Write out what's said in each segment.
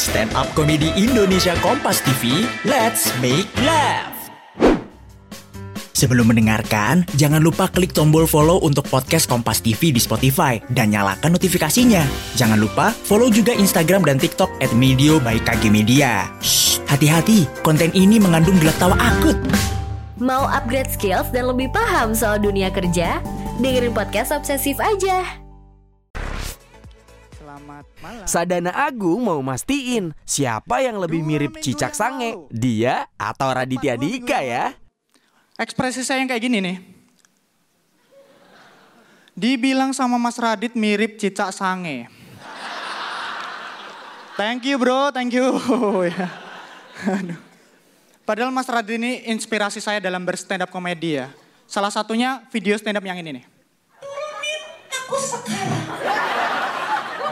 Stand Up Comedy Indonesia Kompas TV, let's make laugh. Sebelum mendengarkan, jangan lupa klik tombol follow untuk podcast Kompas TV di Spotify dan nyalakan notifikasinya. Jangan lupa follow juga Instagram dan TikTok at Medio by KG Media. Hati-hati, konten ini mengandung gelak tawa akut. Mau upgrade skills dan lebih paham soal dunia kerja? Dengerin podcast Obsesif aja. Selamat malam. Sadana Agung mau mastiin siapa yang lebih Dua mirip Cicak Sange, lalu. dia atau Raditya Dika ya? Ekspresi saya yang kayak gini nih. Dibilang sama Mas Radit mirip cicak sange. Thank you bro, thank you. Ya. Aduh. Padahal Mas Radit ini inspirasi saya dalam berstand up komedi ya. Salah satunya video stand up yang ini nih.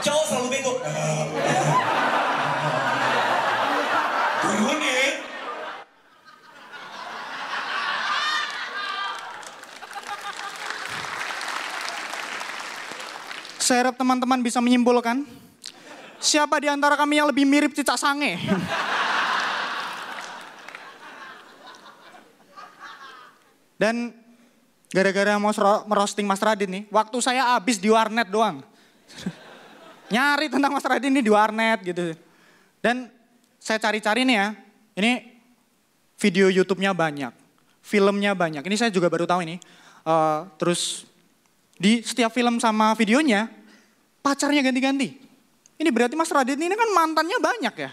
Cowok selalu bego. Dulu nih. Saya harap teman-teman bisa menyimpulkan. Siapa di antara kami yang lebih mirip cicak sange? Dan gara-gara mau merosting Mas Radit nih, waktu saya habis di warnet doang. Nyari tentang Mas Radit ini di warnet gitu. Dan saya cari-cari nih ya, ini video YouTube-nya banyak, filmnya banyak. Ini saya juga baru tahu ini. Eh, terus di setiap film sama videonya pacarnya ganti-ganti. Ini berarti Mas Radit ini kan mantannya banyak ya.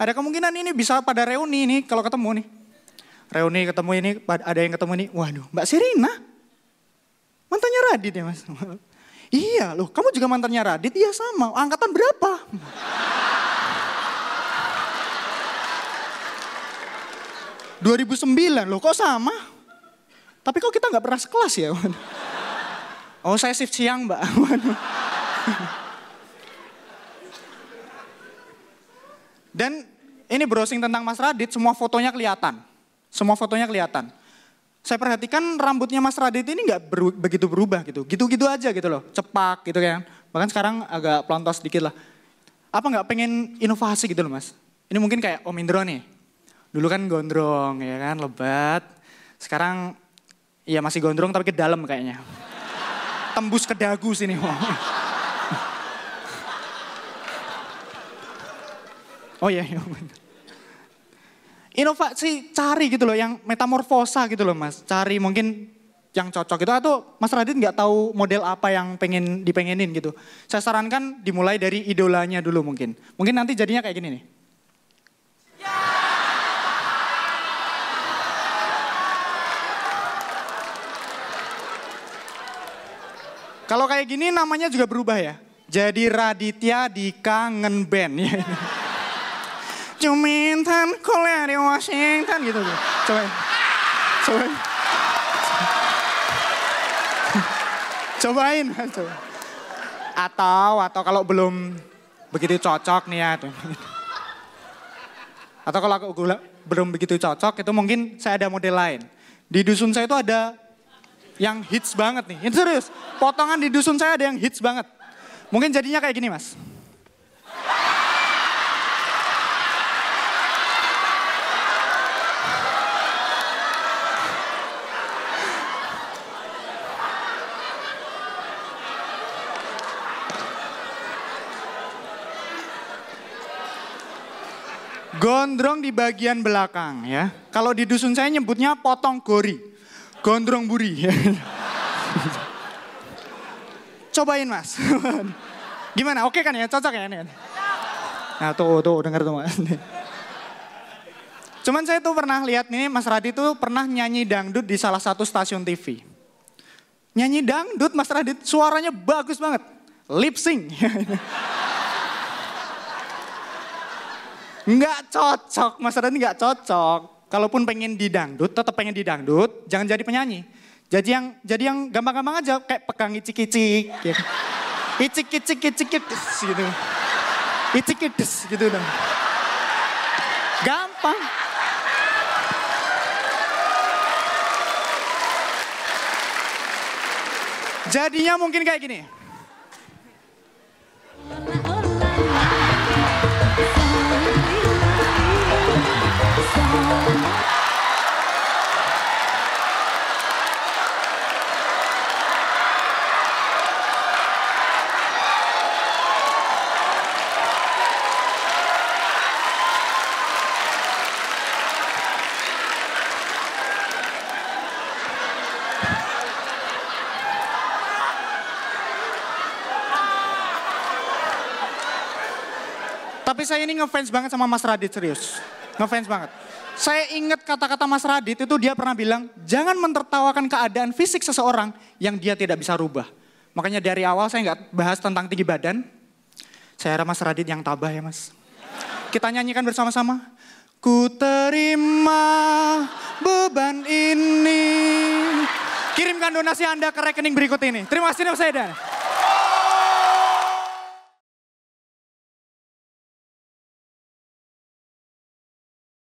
Ada kemungkinan ini bisa pada reuni nih kalau ketemu nih. Reuni ketemu ini ada yang ketemu nih. Waduh, Mbak Serina. Mantannya Radit ya Mas. Iya loh, kamu juga mantannya Radit? Iya sama. Angkatan berapa? ...2009 loh kok sama? Tapi kok kita nggak pernah sekelas ya? Oh saya shift siang mbak. Dan ini browsing tentang Mas Radit, semua fotonya kelihatan. Semua fotonya kelihatan. Saya perhatikan rambutnya Mas Radit ini nggak beru- begitu berubah gitu. Gitu-gitu aja gitu loh, cepak gitu kan. Bahkan sekarang agak pelontos sedikit lah. Apa nggak pengen inovasi gitu loh mas? Ini mungkin kayak Om Indro nih. Dulu kan gondrong ya kan, lebat. Sekarang ya masih gondrong tapi ke dalam kayaknya tembus ke dagu sini. Oh iya, iya bener. Inovasi cari gitu loh yang metamorfosa gitu loh mas. Cari mungkin yang cocok itu atau Mas Radit nggak tahu model apa yang pengen dipengenin gitu. Saya sarankan dimulai dari idolanya dulu mungkin. Mungkin nanti jadinya kayak gini nih. Kalau kayak gini namanya juga berubah ya. Jadi Raditya di Kangen Band. Ya. Cumintan kuliah di Washington gitu. tuh. Coba. Coba. Cobain. Coba. Atau, atau kalau belum begitu cocok nih ya. Atau kalau aku belum begitu cocok itu mungkin saya ada model lain. Di dusun saya itu ada yang hits banget nih. Ini serius. Potongan di dusun saya ada yang hits banget. Mungkin jadinya kayak gini mas. Gondrong di bagian belakang ya. Kalau di dusun saya nyebutnya potong gori. Gondrong buri. Cobain mas. Gimana? Oke kan ya? Cocok ya? Nih? Nah tuh, tuh denger tuh mas. Cuman saya tuh pernah lihat nih Mas Radit tuh pernah nyanyi dangdut di salah satu stasiun TV. Nyanyi dangdut Mas Radit suaranya bagus banget. Lip sync. Nggak cocok, Mas Radit nggak cocok. Kalaupun pengen di dangdut, tetap pengen di dangdut, jangan jadi penyanyi. Jadi yang jadi yang gampang-gampang aja, kayak pegang icik-icik. Gitu. Icik-icik, icik-icik, gitu. Icik-icik, gitu dong. Gampang. Jadinya mungkin kayak gini. Tapi saya ini ngefans banget sama Mas Radit serius. Ngefans banget. Saya ingat kata-kata Mas Radit itu dia pernah bilang, jangan mentertawakan keadaan fisik seseorang yang dia tidak bisa rubah. Makanya dari awal saya nggak bahas tentang tinggi badan. Saya harap Mas Radit yang tabah ya Mas. Kita nyanyikan bersama-sama. Ku terima beban ini. Kirimkan donasi Anda ke rekening berikut ini. Terima kasih Edan.